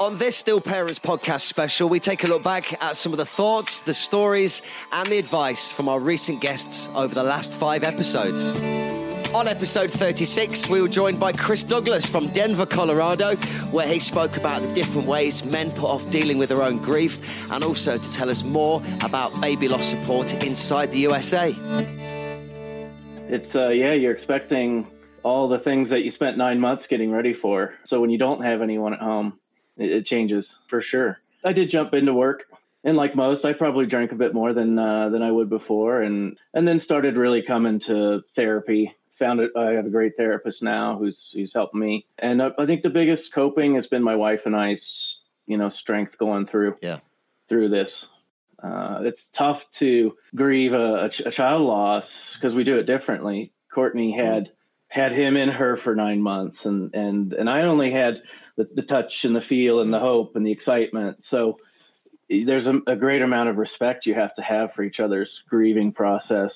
On this Still Parents podcast special, we take a look back at some of the thoughts, the stories, and the advice from our recent guests over the last five episodes. On episode 36, we were joined by Chris Douglas from Denver, Colorado, where he spoke about the different ways men put off dealing with their own grief and also to tell us more about baby loss support inside the USA. It's, uh, yeah, you're expecting all the things that you spent nine months getting ready for. So when you don't have anyone at home, it, it changes for sure. I did jump into work, and like most, I probably drank a bit more than uh, than I would before, and and then started really coming to therapy. Found it. I have a great therapist now who's who's helped me, and I, I think the biggest coping has been my wife and I's, you know, strength going through Yeah. through this. Uh, it's tough to grieve a, a child loss because we do it differently. Courtney had had him in her for nine months, and and and I only had the, the touch and the feel and the hope and the excitement. So there's a, a great amount of respect you have to have for each other's grieving process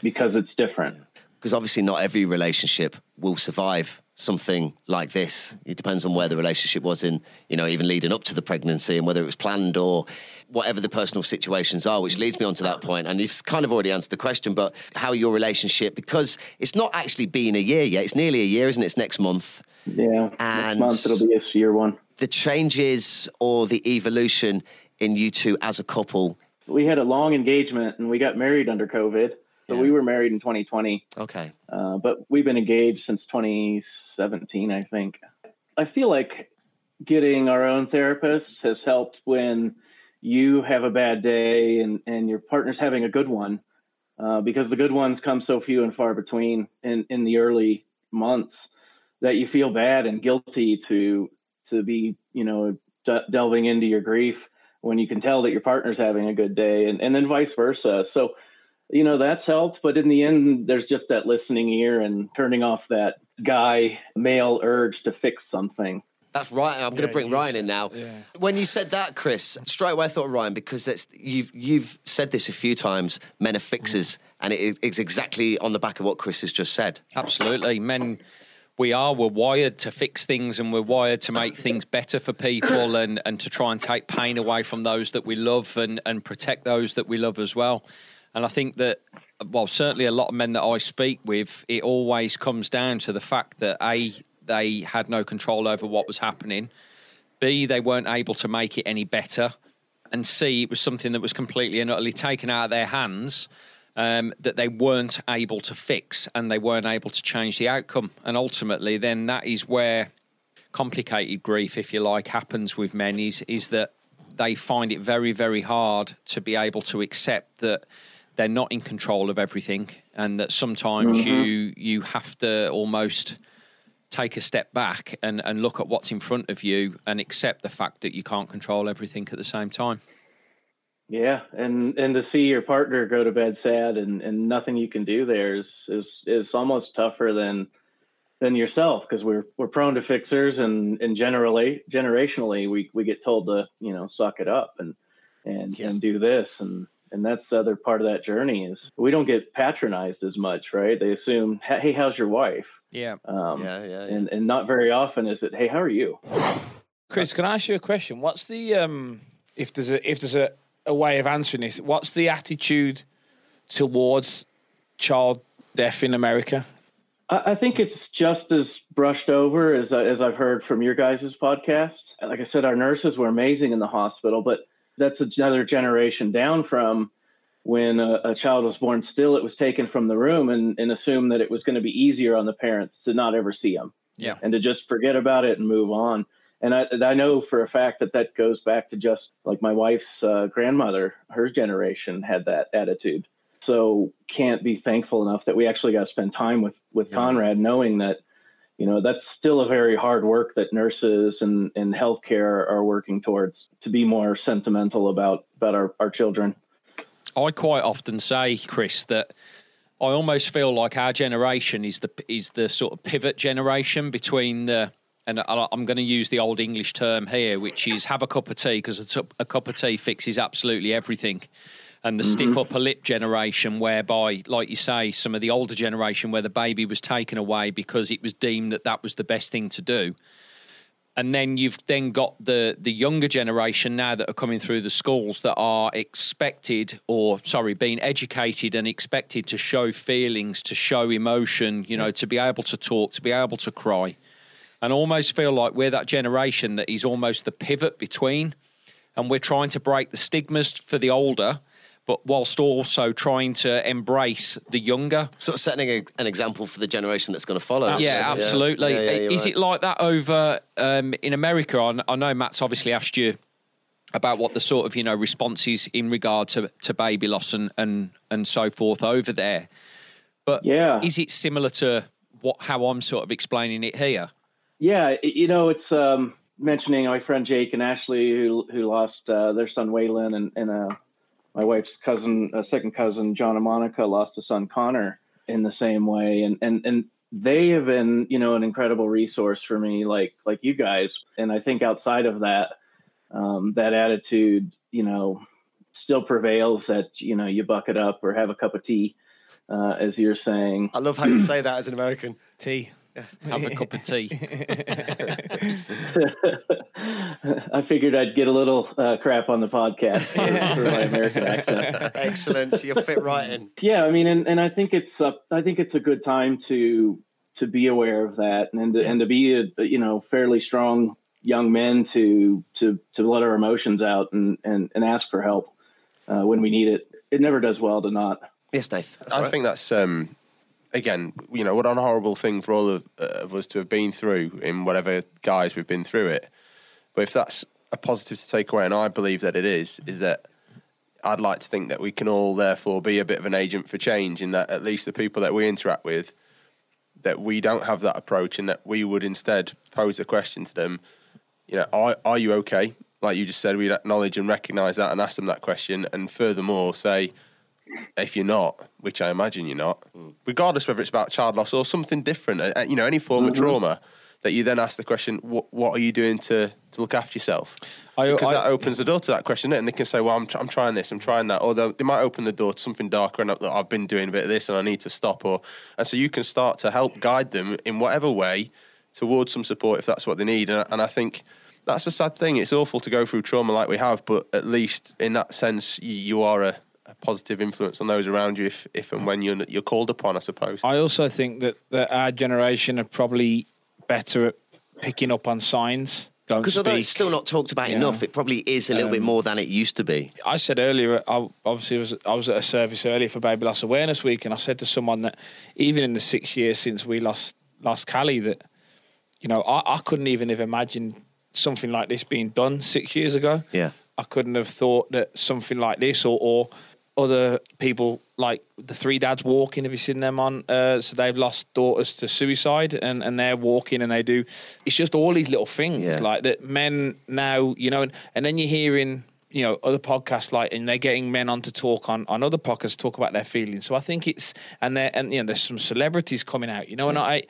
because it's different. because obviously not every relationship will survive something like this. It depends on where the relationship was in, you know, even leading up to the pregnancy and whether it was planned or whatever the personal situations are, which leads me on to that point. And you've kind of already answered the question, but how your relationship, because it's not actually been a year yet, it's nearly a year, isn't it? It's next month. Yeah, And- next month it'll be this year one. The changes or the evolution in you two as a couple. We had a long engagement and we got married under COVID. So Yeah. we were married in 2020. Okay. Uh, but we've been engaged since 2017, I think. I feel like getting our own therapist has helped when you have a bad day and, and your partner's having a good one, uh, because the good ones come so few and far between in, in the early months that you feel bad and guilty to to be, you know, de- delving into your grief when you can tell that your partner's having a good day, and, and then vice versa. So you know that's helped but in the end there's just that listening ear and turning off that guy male urge to fix something That's right. I'm going to bring Ryan in now. yeah. When you said that, Chris, straight away I thought of Ryan because that's you've you've said this a few times. Men are fixers, mm. and it, it's exactly on the back of what Chris has just said. Absolutely. Men, we are, we're wired to fix things and we're wired to make things better for people and, and to try and take pain away from those that we love and, and protect those that we love as well. And I think that, well, certainly a lot of men that I speak with, it always comes down to the fact that A, they had no control over what was happening, B, they weren't able to make it any better, and C, it was something that was completely and utterly taken out of their hands um, that they weren't able to fix and they weren't able to change the outcome. And ultimately, then that is where complicated grief, if you like, happens with men is, is that they find it very, very hard to be able to accept that they're not in control of everything and that sometimes you mm-hmm. you have to almost take a step back and, and look at what's in front of you and accept the fact that you can't control everything at the same time. yeah and and to see your partner go to bed sad and and nothing you can do there is is is almost tougher than than yourself because we're we're prone to fixers and and generally generationally we we get told to you know suck it up and and Yeah. and do this and and that's the other part of that journey is we don't get patronized as much right they assume hey how's your wife Yeah. um, Yeah, yeah, yeah. and and not very often is it hey how are you Chris, can I ask you a question? What's the um, if there's a if there's a, a way of answering this? What's the attitude towards child death in America? I, I think it's just as brushed over as as I've heard from your guys' podcast. Like I said, our nurses were amazing in the hospital, but that's another generation down from when a, a child was born. Still, it was taken from the room and, and assumed that it was going to be easier on the parents to not ever see them Yeah. and to just forget about it and move on. And I, I know for a fact that that goes back to just like my wife's uh, grandmother, her generation had that attitude. So can't be thankful enough that we actually got to spend time with with Conrad, knowing that you know that's still a very hard work that nurses and and healthcare are working towards to be more sentimental about about our, our children. I quite often say, Chris, that I almost feel like our generation is the is the sort of pivot generation between the and I'm going to use the old English term here, which is have a cup of tea because a, tu- a cup of tea fixes absolutely everything. And the mm-hmm. stiff upper lip generation, whereby, like you say, some of the older generation where the baby was taken away because it was deemed that that was the best thing to do. and then you've then got the the younger generation now that are coming through the schools that are expected or sorry being educated and expected to show feelings to show emotion you know to be able to talk to be able to cry. And almost feel like we're that generation that is almost the pivot between. And we're trying to break the stigmas for the older but whilst also trying to embrace the younger Sort of setting a, an example for the generation that's going to follow. yeah, absolutely. Yeah, yeah, you're Is right. it like that over um, in America? I, I know Matt's obviously asked you about what the sort of you know response is in regard to, to baby loss and, and and so forth over there. But Yeah. is it similar to what how I'm sort of explaining it here? Yeah, you know, it's um, mentioning my friend Jake and Ashley who who lost uh, their son Waylon and, and uh, my wife's cousin, uh, second cousin John and Monica lost a son Connor in the same way, and and and they have been you know an incredible resource for me, like like you guys, and I think outside of that, um, that attitude, you know, still prevails that you know you buck it up or have a cup of tea, uh, as you're saying. I love how you say that as an American. Tea. Have a cup of tea. I figured I'd get a little uh, crap on the podcast for, for my American accent. Excellent. So you'll fit right in. Yeah, I mean, and, and I think it's a, I think it's a good time to to be aware of that and to, and to be a, you know fairly strong young men to to to let our emotions out and and, and ask for help uh, when we need it. It never does well to not. Yes, Dave. That's I right. think that's um, again, you know, what an horrible thing for all of, uh, of us to have been through in whatever guise we've been through it. But if that's a positive to take away, and I believe that it is, is that I'd like to think that we can all therefore be a bit of an agent for change in that at least the people that we interact with, that we don't have that approach and that we would instead pose a question to them, you know, are, are you okay? Like you just said, we'd acknowledge and recognise that and ask them that question. And furthermore, say, if you're not, which I imagine you're not, regardless whether it's about child loss or something different, uh, uh, you know, any form of trauma, that you then ask the question, what, what are you doing to, to look after yourself? I- because I- that opens the door to that question, and they can say, well, I'm, tr- I'm trying this, I'm trying that, or they'll- might open the door to something darker and that I've been doing a bit of this and I need to stop, or and so you can start to help guide them in whatever way towards some support if that's what they need, and, and I think. That's a sad thing. It's awful to go through trauma like we have, but at least in that sense, you, you are a positive influence on those around you if, if and when you're, you're called upon, I suppose. I also think that, that our generation are probably better at picking up on signs. Because although it's still not talked about Yeah. enough, it probably is a little bit um, more than it used to be. I said earlier, I obviously was I was at a service earlier for Baby Loss Awareness Week, and I said to someone that even in the six years since we lost lost Callie, that you know I, I couldn't even have imagined something like this being done six years ago. Yeah. I couldn't have thought that something like this or, or other people like the three dads walking. Have you seen them on? Uh, so they've lost daughters to suicide, and, and they're walking, and they do. It's just all these little things Yeah. like that. Men now, you know, and, and then you're hearing. You know, other podcasts like, and they're getting men on to talk on on other podcasts, talk about their feelings. So I think it's, and there, and you know, there's some celebrities coming out. You know, and I,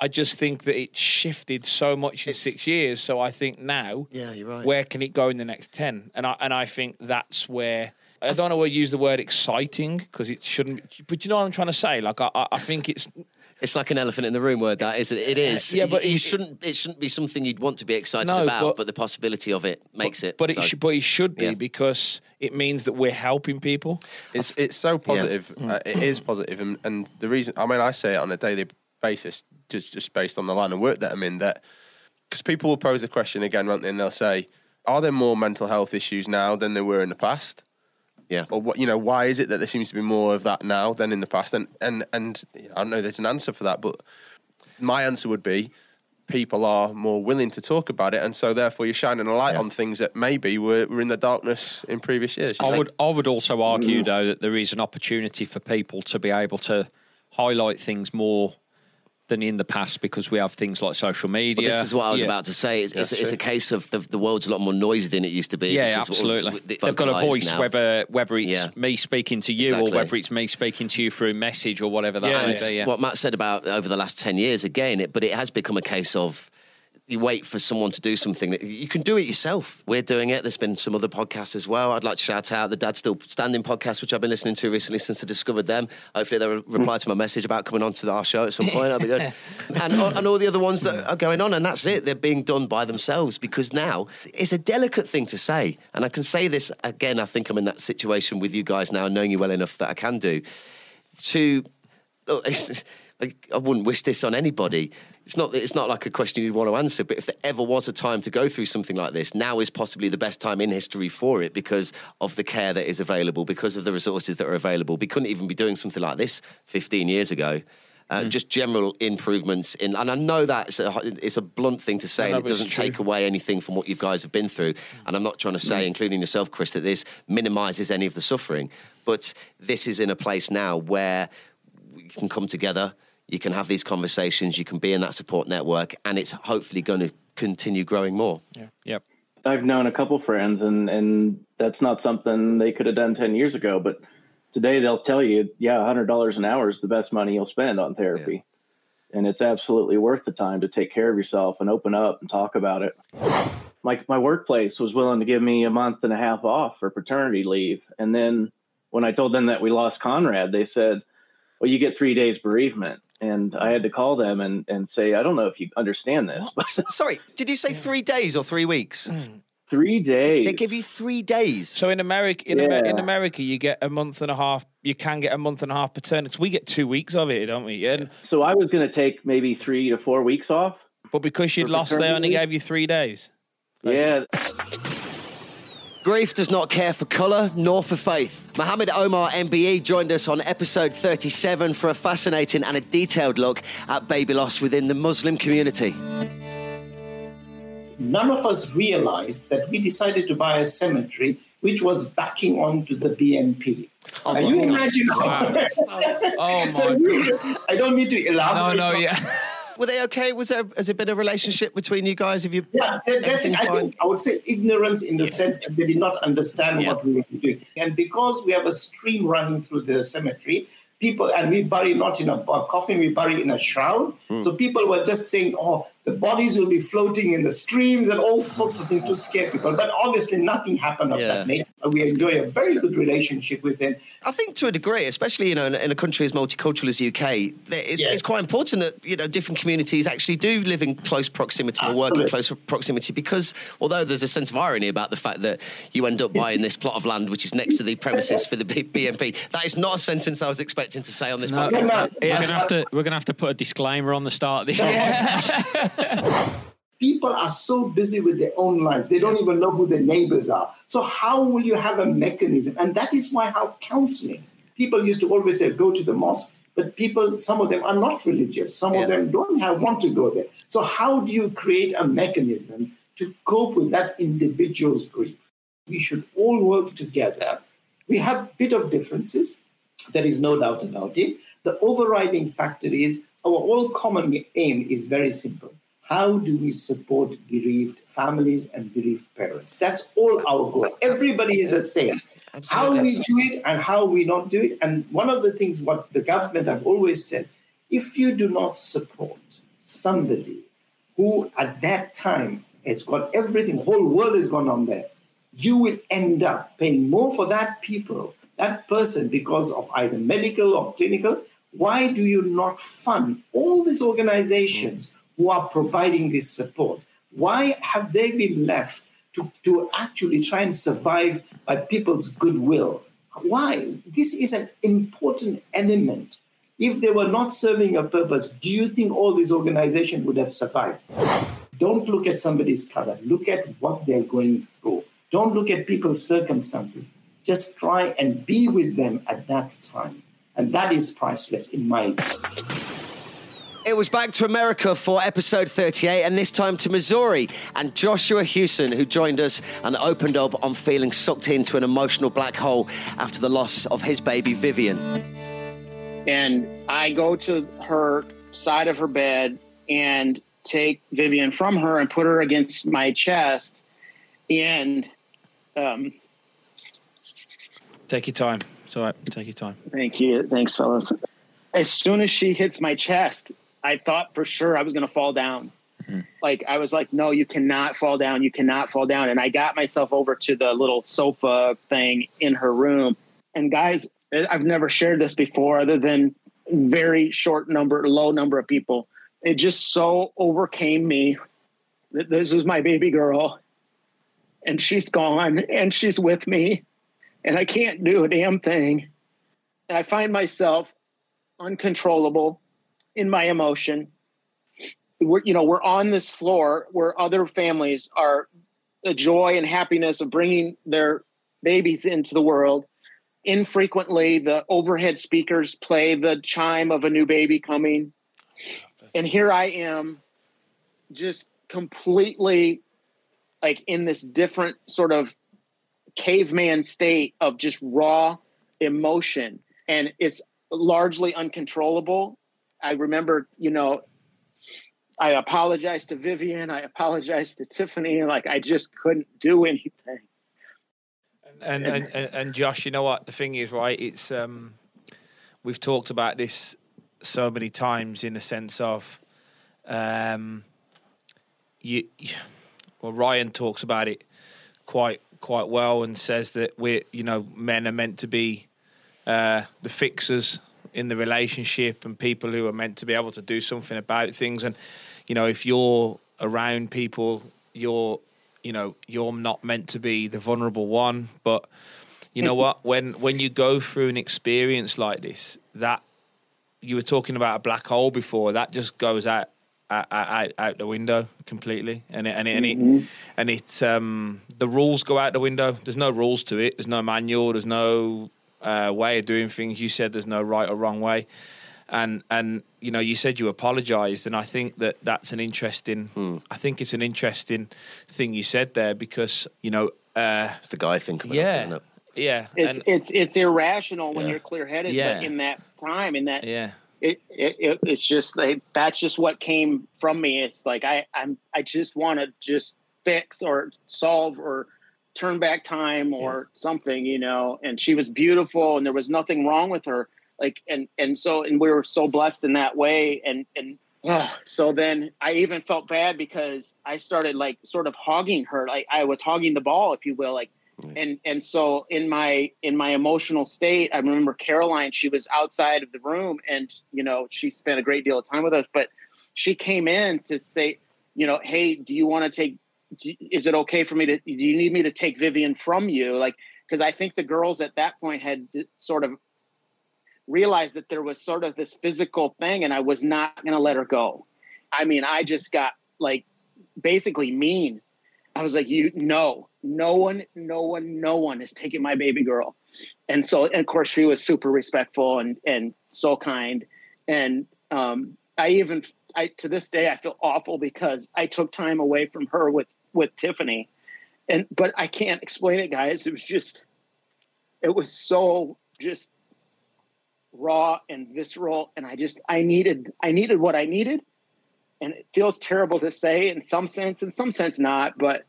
I just think that it shifted so much in It's- six years. So I think now, Yeah, you're right. Where can it go in the next ten? And I and I think that's where I don't know where to use the word exciting because it shouldn't. But you know what I'm trying to say? Like I, I I think it's It's like an elephant in the room word that is it? It is. Yeah, but you it- shouldn't it shouldn't be something you'd want to be excited No, about, but, but- the possibility of it makes it. But it so. should, but it should be Yeah. because it means that we're helping people. It's it's so positive. Uh, it is positive, and, and the reason I mean I say it on a daily basis, just just based on the line of work that I'm in. That because people will pose the question again, won't they? And they'll say, "Are there more mental health issues now than there were in the past?" Yeah. Or what you know, why is it that there seems to be more of that now than in the past? And and and I don't know. There's an answer for that, but my answer would be. People are more willing to talk about it, and so therefore you're shining a light on things that maybe were, were in the darkness in previous years. I would I would also argue mm. though that there is an opportunity for people to be able to highlight things more than in the past because we have things like social media. Well, this is what I was Yeah. about to say. It's, it's, it's a case of the, the world's a lot more noisy than it used to be. Yeah, absolutely. They've got a voice, now. whether whether it's Yeah. me speaking to you Exactly. or whether it's me speaking to you through a message or whatever that Yeah, may be. Yeah. what Matt said about over the last 10 years again, it, but it has become a case of you wait for someone to do something. You can do it yourself. We're doing it. There's been some other podcasts as well. I'd like to shout out the Dad Still Standing podcast, which I've been listening to recently since I discovered them. Hopefully, they'll reply to my message about coming on to our show at some point. That'll be good. and, and all the other ones that are going on. And that's it. They're being done by themselves because now it's a delicate thing to say. And I can say this again. I think I'm in that situation with you guys now, knowing you well enough that I can do. To, look, I wouldn't wish this on anybody it's not it's not like a question you'd want to answer, but if there ever was a time to go through something like this, now is possibly the best time in history for it because of the care that is available, because of the resources that are available. We couldn't even be doing something like this 15 years ago. Uh, mm. Just general improvements in, and I know that it's a, it's a blunt thing to say, and it doesn't take away anything from what you guys have been through. And I'm not trying to say, mm. including yourself, Chris, that this minimises any of the suffering. But this is in a place now where we can come together you can have these conversations, you can be in that support network, and it's hopefully going to continue growing more. Yeah. Yep. I've known a couple friends, and and that's not something they could have done ten years ago. But today they'll tell you, yeah, hundred dollars an hour is the best money you'll spend on therapy, yeah. and it's absolutely worth the time to take care of yourself and open up and talk about it. My my workplace was willing to give me a month and a half off for paternity leave, and then when I told them that we lost Conrad, they said, "Well, you get three days bereavement." And I had to call them and, and say, I don't know if you understand this. Sorry, did you say three days or three weeks? Mm. Three days. They give you three days. So in America, in, yeah. Amer- in America, you get a month and a half. You can get a month and a half paternity. We get two weeks of it, don't we? Yeah. So I was going to take maybe three to four weeks off. But because you'd lost, they only gave you three days. Yeah. Grief does not care for colour nor for faith. Mohamed Omar MBE joined us on episode 37 for a fascinating and a detailed look at baby loss within the Muslim community. None of us realized that we decided to buy a cemetery which was backing onto the BNP. Oh, you imagine? oh, so my I don't need to elaborate. No, no, yeah. were they okay? Was there has it been a relationship between you guys? Have you? Yeah, definitely. I think I would say ignorance in the yeah. sense that they did not understand yeah. what we were doing, and because we have a stream running through the cemetery, people and we bury not in a, a coffin, we bury in a shroud. Mm. So people were just saying, "Oh, the bodies will be floating in the streams and all sorts of things to scare people. But obviously, nothing happened of yeah. that nature. We enjoy a very good relationship with him. I think to a degree, especially you know in, a country as multicultural as the UK, it's, yes. it's, quite important that you know different communities actually do live in close proximity Absolutely. or work in close proximity. Because although there's a sense of irony about the fact that you end up buying this plot of land which is next to the premises for the BNP, that is not a sentence I was expecting to say on this no, podcast. No, we're gonna have to we're gonna have to put a disclaimer on the start of this. People are so busy with their own lives, they don't even know who their neighbors are. So, how will you have a mechanism? And that is why how counseling. People used to always say, go to the mosque, but people, some of them are not religious, some yeah. of them don't have, want to go there. So, how do you create a mechanism to cope with that individual's grief? We should all work together. We have a bit of differences, there is no doubt about it. The overriding factor is our all common aim is very simple. How do we support bereaved families and bereaved parents? That's all our goal. Everybody is the same. Absolutely. How we do it and how we not do it. And one of the things what the government have always said, if you do not support somebody who at that time has got everything, whole world is gone on there, you will end up paying more for that people, that person, because of either medical or clinical, why do you not fund all these organizations mm. Who are providing this support? Why have they been left to, to actually try and survive by people's goodwill? Why? This is an important element. If they were not serving a purpose, do you think all these organizations would have survived? Don't look at somebody's color. Look at what they're going through. Don't look at people's circumstances. Just try and be with them at that time. And that is priceless in my view. It was back to America for episode 38, and this time to Missouri. And Joshua Hughson, who joined us and opened up on feeling sucked into an emotional black hole after the loss of his baby Vivian. And I go to her side of her bed and take Vivian from her and put her against my chest. And um, take your time. It's all right. Take your time. Thank you. Thanks, fellas. As soon as she hits my chest, I thought for sure I was going to fall down. Mm-hmm. Like I was like, no, you cannot fall down. You cannot fall down. And I got myself over to the little sofa thing in her room. And guys, I've never shared this before, other than very short number, low number of people. It just so overcame me that this was my baby girl, and she's gone, and she's with me, and I can't do a damn thing. And I find myself uncontrollable in my emotion. We're, you know, we're on this floor where other families are the joy and happiness of bringing their babies into the world. Infrequently, the overhead speakers play the chime of a new baby coming. And here I am, just completely like in this different sort of caveman state of just raw emotion. And it's largely uncontrollable. I remember, you know, I apologized to Vivian, I apologized to Tiffany, like I just couldn't do anything. And and, and and Josh, you know what the thing is, right? It's um, we've talked about this so many times in the sense of, um, you, well, Ryan talks about it quite quite well and says that we're you know men are meant to be uh, the fixers in the relationship and people who are meant to be able to do something about things. And you know if you're around people you're you know you're not meant to be the vulnerable one. But you know what? When when you go through an experience like this that you were talking about a black hole before that just goes out out, out, out the window completely. And it, and it, and it, and it um the rules go out the window. There's no rules to it. There's no manual. There's no uh, way of doing things you said there's no right or wrong way and and you know you said you apologized and i think that that's an interesting i think it's an interesting thing you said there because you know uh It's the guy thing coming up, yeah isn't it? yeah It's and- it's it's irrational when Yeah. you're clear headed, Yeah. but in that time, in that yeah it, it, it it's just like that's just what came from me. It's like I I'm I just want to just fix or solve or turn back time or something, you know. And she was beautiful, and there was nothing wrong with her. Like and and so and we were so blessed in that way. And and uh, so then I even felt bad because I started like sort of hogging her, like I was hogging the ball, if you will, like and and so in my in my emotional state i remember caroline she was outside of the room and you know she spent a great deal of time with us but she came in to say you know hey do you want to take is it okay for me to do you need me to take vivian from you like because i think the girls at that point had sort of realized that there was sort of this physical thing and i was not going to let her go i mean i just got like basically mean I was like, you no, no one, no one, no one is taking my baby girl. And so, and of course, she was super respectful and and so kind. And um, I even, I to this day, I feel awful because I took time away from her with with Tiffany. And but I can't explain it, guys. It was just, it was so just raw and visceral, and I just I needed I needed what I needed and it feels terrible to say in some sense, in some sense not, but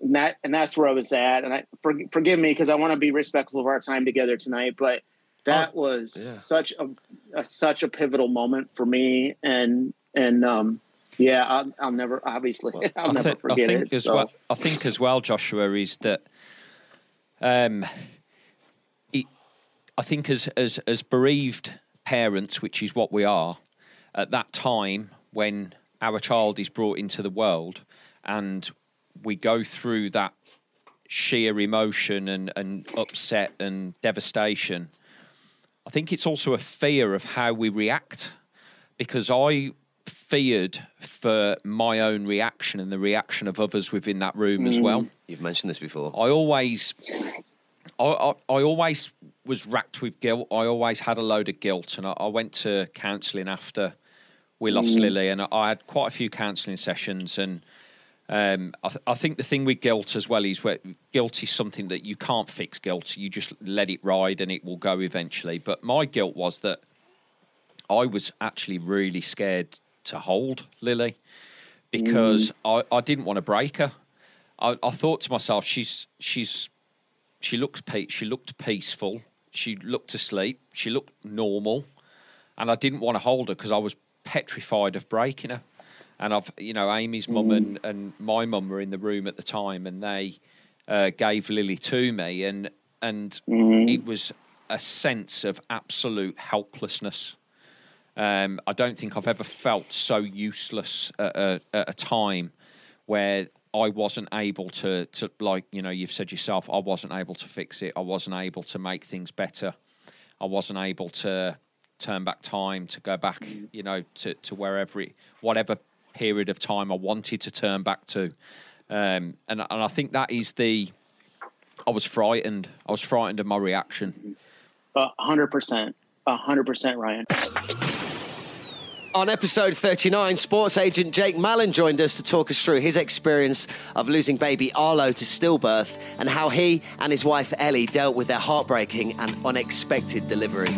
and that and that's where I was at. And I for, forgive me because I want to be respectful of our time together tonight, but that was yeah. such a, a such a pivotal moment for me, and and um, yeah, I'll, I'll never obviously I'll I, never thi- I forget think it. as so. well. I think as well, Joshua, is that um, it, I think as as as bereaved parents, which is what we are, at that time when our child is brought into the world, and we go through that sheer emotion and, and upset and devastation. I think it's also a fear of how we react because I feared for my own reaction and the reaction of others within that room as well. You've mentioned this before. I always, I, I, I always was racked with guilt. I always had a load of guilt, and I, I went to counselling after we lost Lily, and I, I had quite a few counselling sessions. And um, I, th- I think the thing with guilt as well is where guilt is something that you can't fix. Guilt, you just let it ride, and it will go eventually. But my guilt was that I was actually really scared to hold Lily because mm. I, I didn't want to break her. I, I thought to myself, she's she's she looks pe- she looked peaceful. She looked asleep. She looked normal, and I didn't want to hold her because I was petrified of breaking her. and I've you know Amy's mum and, mm. and my mum were in the room at the time, and they uh, gave Lily to me, and and mm-hmm. it was a sense of absolute helplessness. Um, I don't think I've ever felt so useless at a, at a time where I wasn't able to to like you know you've said yourself I wasn't able to fix it. I wasn't able to make things better. I wasn't able to turn back time to go back you know to to wherever it, whatever period of time I wanted to turn back to. Um, and and I think that is the I was frightened. I was frightened of my reaction. Hundred percent. A hundred percent, Ryan. On episode 39, sports agent Jake Mallen joined us to talk us through his experience of losing baby Arlo to stillbirth and how he and his wife Ellie dealt with their heartbreaking and unexpected delivery.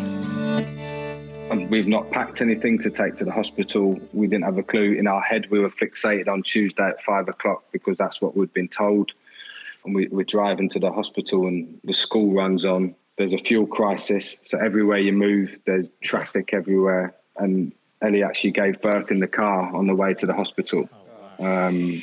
And we've not packed anything to take to the hospital. We didn't have a clue. In our head, we were fixated on Tuesday at five o'clock because that's what we'd been told. And we, we're driving to the hospital, and the school runs on. There's a fuel crisis. So everywhere you move, there's traffic everywhere. And Ellie actually gave birth in the car on the way to the hospital. Um,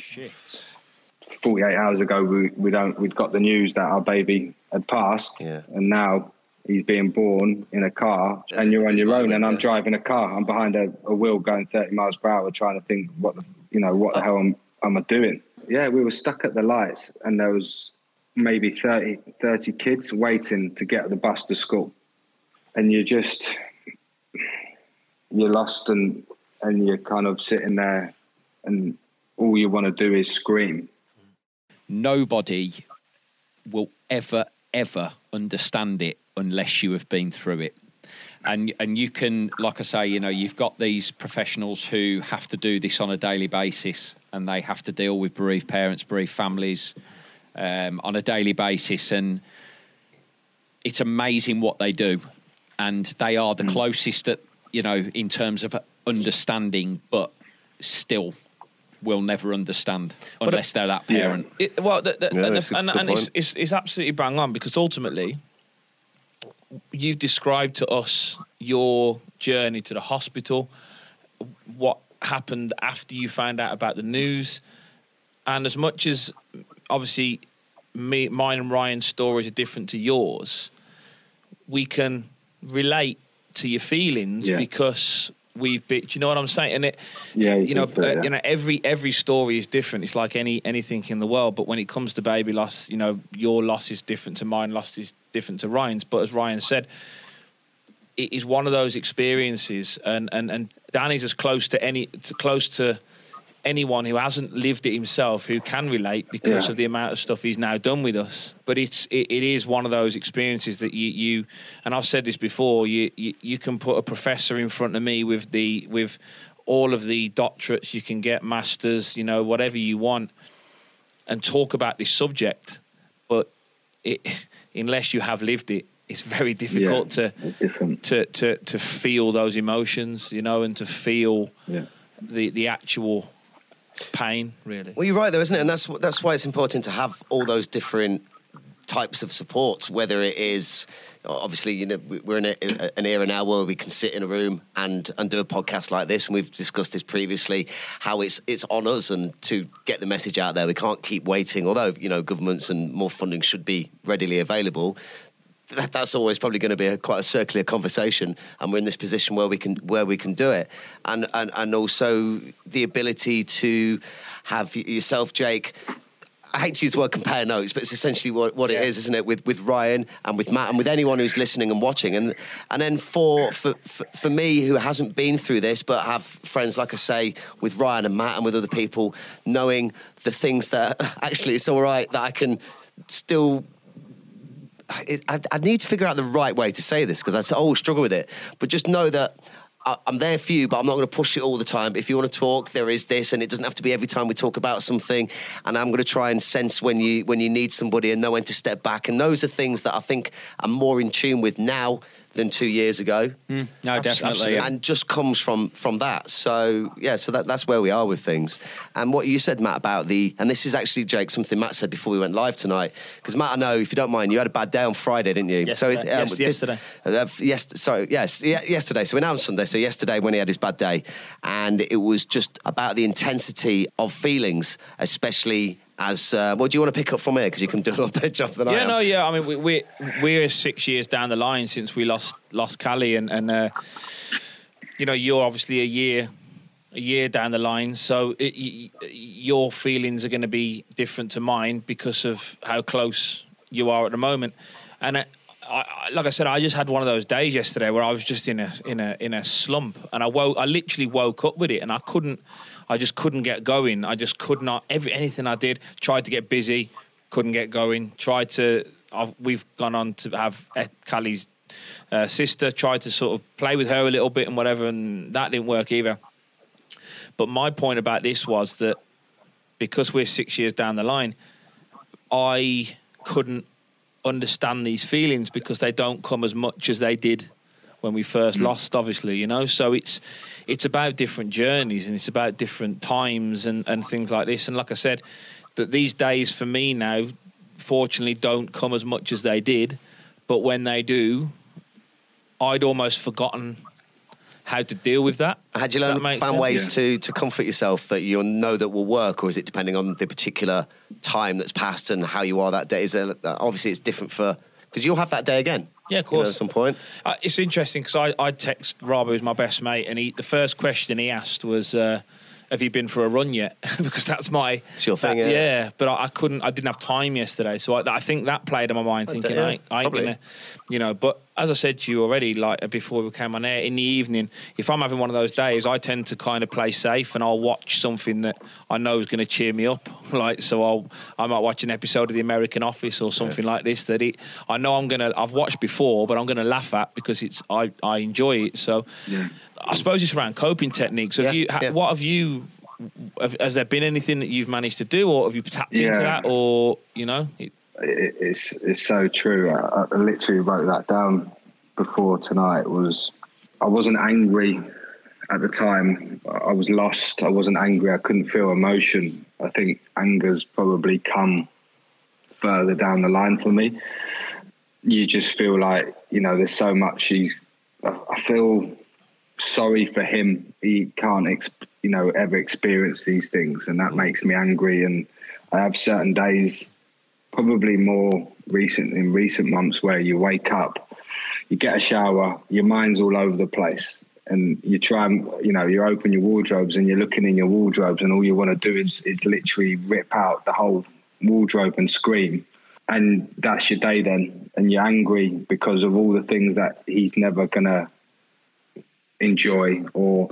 48 hours ago, we, we don't, we'd got the news that our baby had passed. Yeah. And now he's being born in a car and you're on your own and I'm yeah. driving a car. I'm behind a, a wheel going 30 miles per hour trying to think what the, you know, what the hell am, am I doing? Yeah, we were stuck at the lights and there was maybe 30, 30 kids waiting to get the bus to school. And you're just, you're lost and, and you're kind of sitting there and all you want to do is scream. nobody will ever ever understand it unless you have been through it and and you can like i say you know you've got these professionals who have to do this on a daily basis and they have to deal with bereaved parents bereaved families um, on a daily basis and it's amazing what they do. And they are the closest that you know in terms of understanding but still will never understand unless they're that parent. It, well, the, the, Yeah, and, that's a and, and it's, it's, it's absolutely bang on because ultimately, you've described to us your journey to the hospital, what happened after you found out about the news, and as much as obviously me, mine and Ryan's stories are different to yours, we can relate to your feelings Yeah. because we've been. Do you know what I'm saying? And it, Yeah, you you know, feel uh, you know, every every story is different. It's like any anything in the world. But when it comes to baby loss, you know, your loss is different to mine. Loss is different to Ryan's. But as Ryan said, it is one of those experiences, and and and Danny's as close to any to close to anyone who hasn't lived it himself who can relate because Yeah. of the amount of stuff he's now done with us. But it's it, it is one of those experiences that you you and I've said this before. You, you you can put a professor in front of me with the with all of the doctorates you can get, masters, you know, whatever you want, and talk about this subject. But it, unless you have lived it, it's very difficult to it's to to to feel those emotions, you know, and to feel Yeah. the the actual pain, really. Well, you're right, though, isn't it? And that's that's why it's important to have all those different types of supports. Whether it is obviously, you know, we- we're in a, an era now where we can sit in a room and and do a podcast like this, and we've discussed this previously. How it's it's on us and to get the message out there. We can't keep waiting. Although you know, governments and more funding should be readily available. That, that's always probably going to be a, quite a circular conversation, and we're in this position where we can where we can do it, and and and also the ability to have yourself, Jake. I hate to use the word compare notes, but it's essentially what, what it is, isn't it? With with Ryan and with Matt and with anyone who's listening and watching, and and then for for, for me who hasn't been through this, but have friends like I say with Ryan and Matt and with other people, knowing the things that actually it's all right that I can still I, I, need to figure out the right way to say this because I always struggle with it. But just know that I, I'm there for you, but I'm not going to push it all the time. If you want to talk, there is this, and it doesn't have to be every time we talk about something. And I'm going to try and sense when you when you need somebody and know when to step back. And those are things that I think I'm more in tune with now than two years ago. Mm, no, definitely. Yeah. And just comes from from that. So yeah, so that, that's where we are with things. And what you said, Matt, about the and this is actually Jake something Matt said before we went live tonight. Because Matt, I know if you don't mind, you had a bad day on Friday, didn't you? Yesterday. So um, yes, this, yesterday. Uh, yes, sorry, yes, yesterday. So we're now on Sunday. So yesterday when he had his bad day, and it was just about the intensity of feelings, especially as uh, what do you want to pick up from here? Because you can do a lot better job than yeah, I am. no, yeah. I mean, we, we we're six years down the line since we lost lost Callie, and and uh, you know you're obviously a year a year down the line, so it, y- your feelings are going to be different to mine because of how close you are at the moment. And I, I, like I said, I just had one of those days yesterday where I was just in a in a in a slump, and I woke, I literally woke up with it, and I couldn't. I just couldn't get going. I just could not. Every anything I did, tried to get busy, couldn't get going. Tried to. I've, we've gone on to have Callie's uh, sister. Tried to sort of play with her a little bit and whatever, and that didn't work either. But my point about this was that because we're six years down the line, I couldn't understand these feelings because they don't come as much as they did when we first mm. lost obviously you know so it's it's about different journeys and it's about different times and and things like this and like i said that these days for me now fortunately don't come as much as they did but when they do i'd almost forgotten how to deal with that. Had you learned found sense? ways yeah. to to comfort yourself that you know that will work, or is it depending on the particular time that's passed and how you are that day? Is there, obviously it's different for because you'll have that day again. Yeah, of course. You know, at some point. Uh, it's interesting because I, I text Rob, who's my best mate, and he the first question he asked was, uh, "Have you been for a run yet?" because that's my it's your thing. That, yeah. yeah. but I, I, couldn't. I didn't have time yesterday, so I, I think that played in my mind, thinking, yeah, I, I ain't gonna, you know. But as I said to you already, like before we came on air, in the evening, if I'm having one of those days, I tend to kind of play safe and I'll watch something that I know is going to cheer me up. Like, so I'll I might watch an episode of The American Office or something yeah. like this that it I know I'm gonna I've watched before, but I'm gonna laugh at because it's I I enjoy it. So yeah. I suppose it's around coping techniques. Have yeah, you what have you? has there been anything that you've managed to do, or have you tapped into that, or you know? It, it's it's so true. I, I, literally wrote that down before tonight. Was I wasn't angry at the time. I was lost. I wasn't angry. I couldn't feel emotion. I think anger's probably come further down the line for me. You just feel like you know. There's so much. I feel sorry for him. He can't, you know, ever experience these things, and that makes me angry. And I have certain days probably more recent in recent months where you wake up, you get a shower, your mind's all over the place. And you try and you know you open your wardrobes and you're looking in your wardrobes and all you want to do is is literally rip out the whole wardrobe and scream and that's your day then and you're angry because of all the things that he's never gonna enjoy or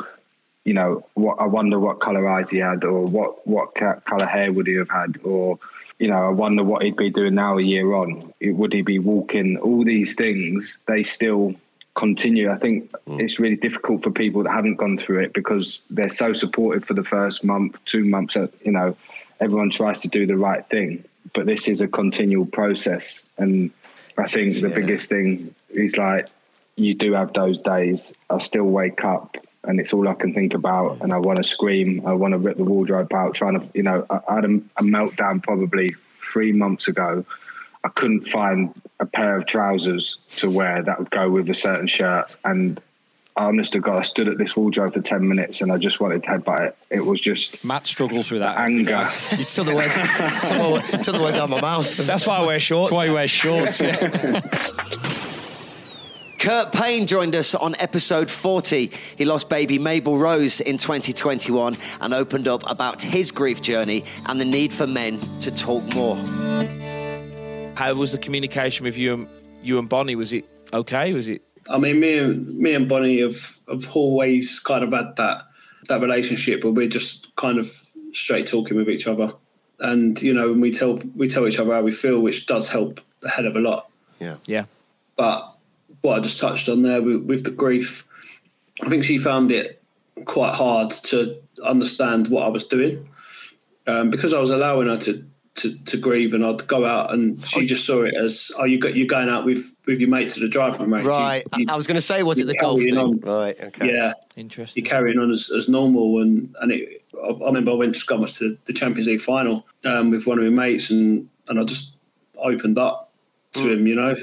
you know what i wonder what color eyes he had or what what color hair would he have had or you know, I wonder what he'd be doing now a year on. Would he be walking? All these things, they still continue. I think mm. it's really difficult for people that haven't gone through it because they're so supportive for the first month, two months. You know, everyone tries to do the right thing, but this is a continual process. And I think the yeah. biggest thing is like, you do have those days. I still wake up and it's all I can think about. And I want to scream. I want to rip the wardrobe out. Trying to, you know, I, had a, a, meltdown probably three months ago. I couldn't find a pair of trousers to wear that would go with a certain shirt. And I honest to God, I stood at this wardrobe for 10 minutes and I just wanted to headbutt it. It was just. Matt struggles with that. Anger. you took the words, took the words out of my mouth. That's why I wear shorts. That's why you wear shorts. Yeah. Kurt Payne joined us on episode 40. He lost baby Mabel Rose in 2021 and opened up about his grief journey and the need for men to talk more. How was the communication with you and you and Bonnie? Was it okay? Was it? I mean, me and me and Bonnie have have always kind of had that that relationship where we're just kind of straight talking with each other, and you know, we tell we tell each other how we feel, which does help a hell of a lot. Yeah, yeah. But what I just touched on there with, with the grief, I think she found it quite hard to understand what I was doing um, because I was allowing her to to, to grieve, and I'd go out, and she just saw it as, "Oh, you got you're going out with with your mates to the driving range." Right. You- you- I was going to say, was it the you're golf thing? on. Right. Okay. Yeah, Interesting. you're carrying on as, as normal, and and it, I, I remember I went to Scotland to the Champions League final um, with one of my mates, and and I just opened up to him, you know,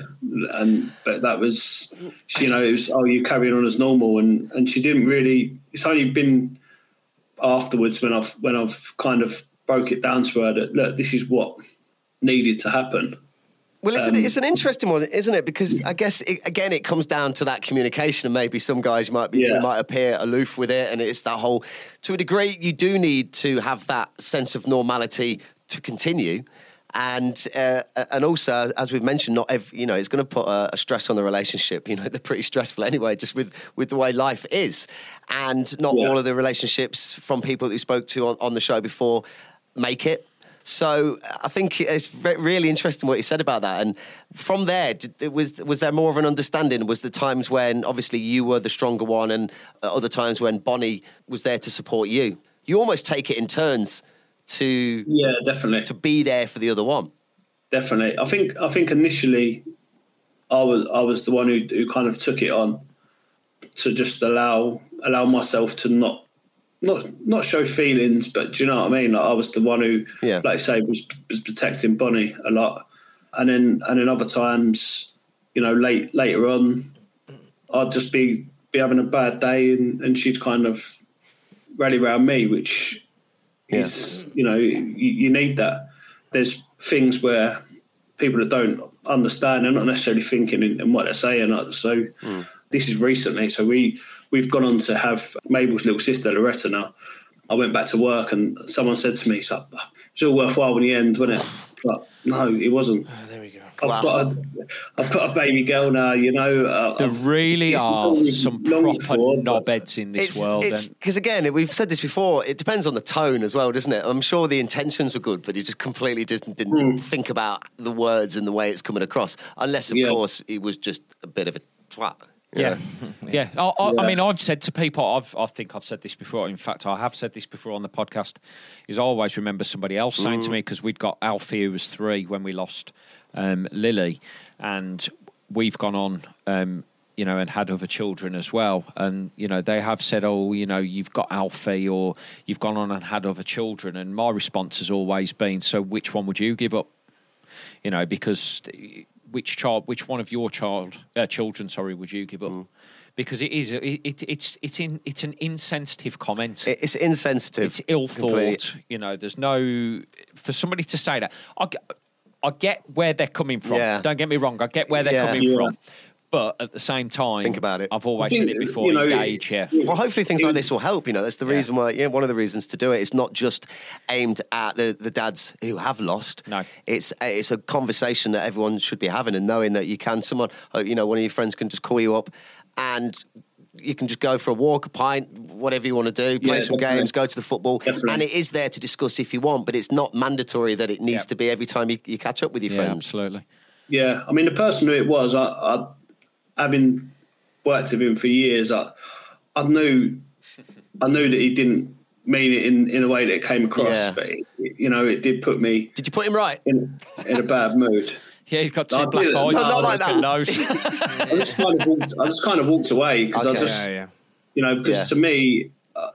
and but that was, you know, it was oh, you carrying on as normal, and and she didn't really. It's only been afterwards when I've when I've kind of broke it down to her that look, this is what needed to happen. Well, it's, Um, an, it's an interesting one, isn't it? Because I guess it, again, it comes down to that communication, and maybe some guys might be Yeah. might appear aloof with it, and it's that whole. To a degree, you do need to have that sense of normality to continue, and uh, and also, as we've mentioned, not every, you know it's going to put a, a stress on the relationship. You know, they're pretty stressful anyway, just with with the way life is, and not Yeah. all of the relationships from people that we spoke to on, on the show before make it. So I think it's really interesting what you said about that. And from there, did, was was there more of an understanding? Was the times when obviously you were the stronger one, and uh, other times when Bonnie was there to support you? You almost take it in turns to Yeah, definitely. to be there for the other one. definitely. I think I think initially, I was I was the one who, who kind of took it on to just allow allow myself to not not not show feelings, but do you know what I mean? Like I was the one who, Yeah. like I say, was was protecting Bonnie a lot, and then and then other times, you know, late later on, I'd just be be having a bad day, and, and she'd kind of rally around me, which is you know you, you need that. There's things where people that don't understand, they're not necessarily thinking in, in what they're saying. So mm. this is recently. So we we've gone on to have Mabel's little sister Loretta now. I went back to work and someone said to me, "It's like, all worthwhile in the end, wasn't it?" But no, it wasn't. Ah, there we go. I've got a, I've got a baby girl now. You know, uh, There I've- really are some proper for, knobheads in this it's, world. Because again, we've said this before. It depends on the tone as well, doesn't it? I'm sure the intentions were good, but he just completely just didn't think about the words and the way it's coming across. Unless, of Yeah. course, it was just a bit of a twat. Yeah, yeah. I, I, I Yeah. mean, I've said to people, I've, I think I've said this before. In fact, I have said this before on the podcast. Is I always remember somebody else saying to me because we'd got Alfie who was three when we lost um, Lily, and we've gone on. Um, you know, and had other children as well. And, you know, they have said, oh, you know, you've got Alfie or you've gone on and had other children. And my response has always been, so which one would you give up? You know, because which child, which one of your child, uh, children, sorry, would you give up? Mm. Because it is, it, it, it's, it's in, it's an insensitive comment. It's insensitive. it's ill thought. You know, there's no for somebody to say that. I, I get where they're coming from. Yeah. Don't get me wrong. I get where they're Yeah. coming Yeah. from. But at the same time, Think about it. I've always I think, said it before. you know, engage, yeah. Well, hopefully things like this will help. You know, that's the reason why. Yeah, one of the reasons to do it. It's not just aimed at the, the dads who have lost. No. it's it's a conversation that everyone should be having and knowing that you can. Someone, uh, you know, one of your friends can just call you up, and you can just go for a walk, a pint, whatever you want to do, play Yeah, some definitely. games, go to the football, Definitely. and it is there to discuss if you want. But it's not mandatory that it needs Yeah. to be every time you, you catch up with your Yeah, friends. absolutely. Yeah, I mean, the person who it was, I, I having worked with him for years, I, I knew, I knew that he didn't mean it in, in a way that it came across, Yeah. but it, you know, it did put me Did you put him right? in in a bad mood. Yeah, he's got two I black did. eyes. No, not like that. nose. I just kind of walked, I just kind of walked away because I just, Yeah, yeah. you know, because Yeah. to me, uh,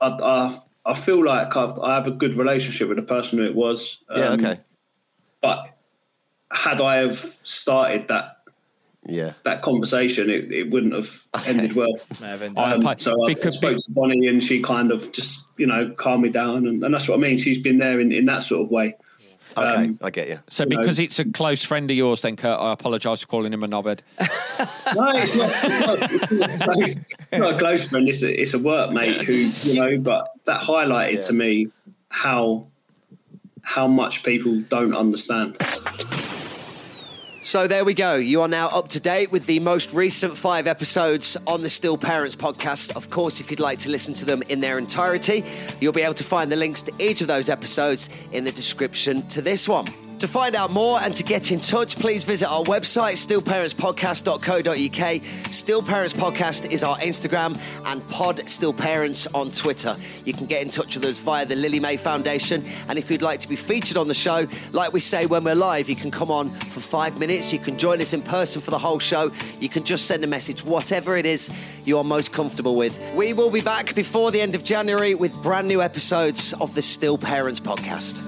I, I I feel like I've, I have a good relationship with the person who it was. yeah. Um, Okay. But had I have started that Yeah. that conversation, it, it wouldn't have ended well. Have ended Um, so I Because- spoke to Bonnie and she kind of just, you know, calmed me down. And, and that's what I mean. She's been there in, in that sort of way. Okay. Um, I get you. So, know- because it's a close friend of yours, then Kurt, I apologise for calling him a knobhead. No, it's not, it's not, it's not, a close, it's not a close friend. It's a, it's a workmate who, you know, but that highlighted Yeah. to me how how much people don't understand. So there we go. You are now up to date with the most recent five episodes on the Still Parents podcast. Of course, if you'd like to listen to them in their entirety, you'll be able to find the links to each of those episodes in the description to this one. To find out more and to get in touch, please visit our website, stillparentspodcast.co.uk. Still Parents Podcast is our Instagram and Pod Still Parents on Twitter. You can get in touch with us via the Lily Mae Foundation. And if you'd like to be featured on the show, like we say when we're live, you can come on for five minutes. You can join us in person for the whole show. You can just send a message, whatever it is you are most comfortable with. We will be back before the end of January with brand new episodes of the Still Parents Podcast.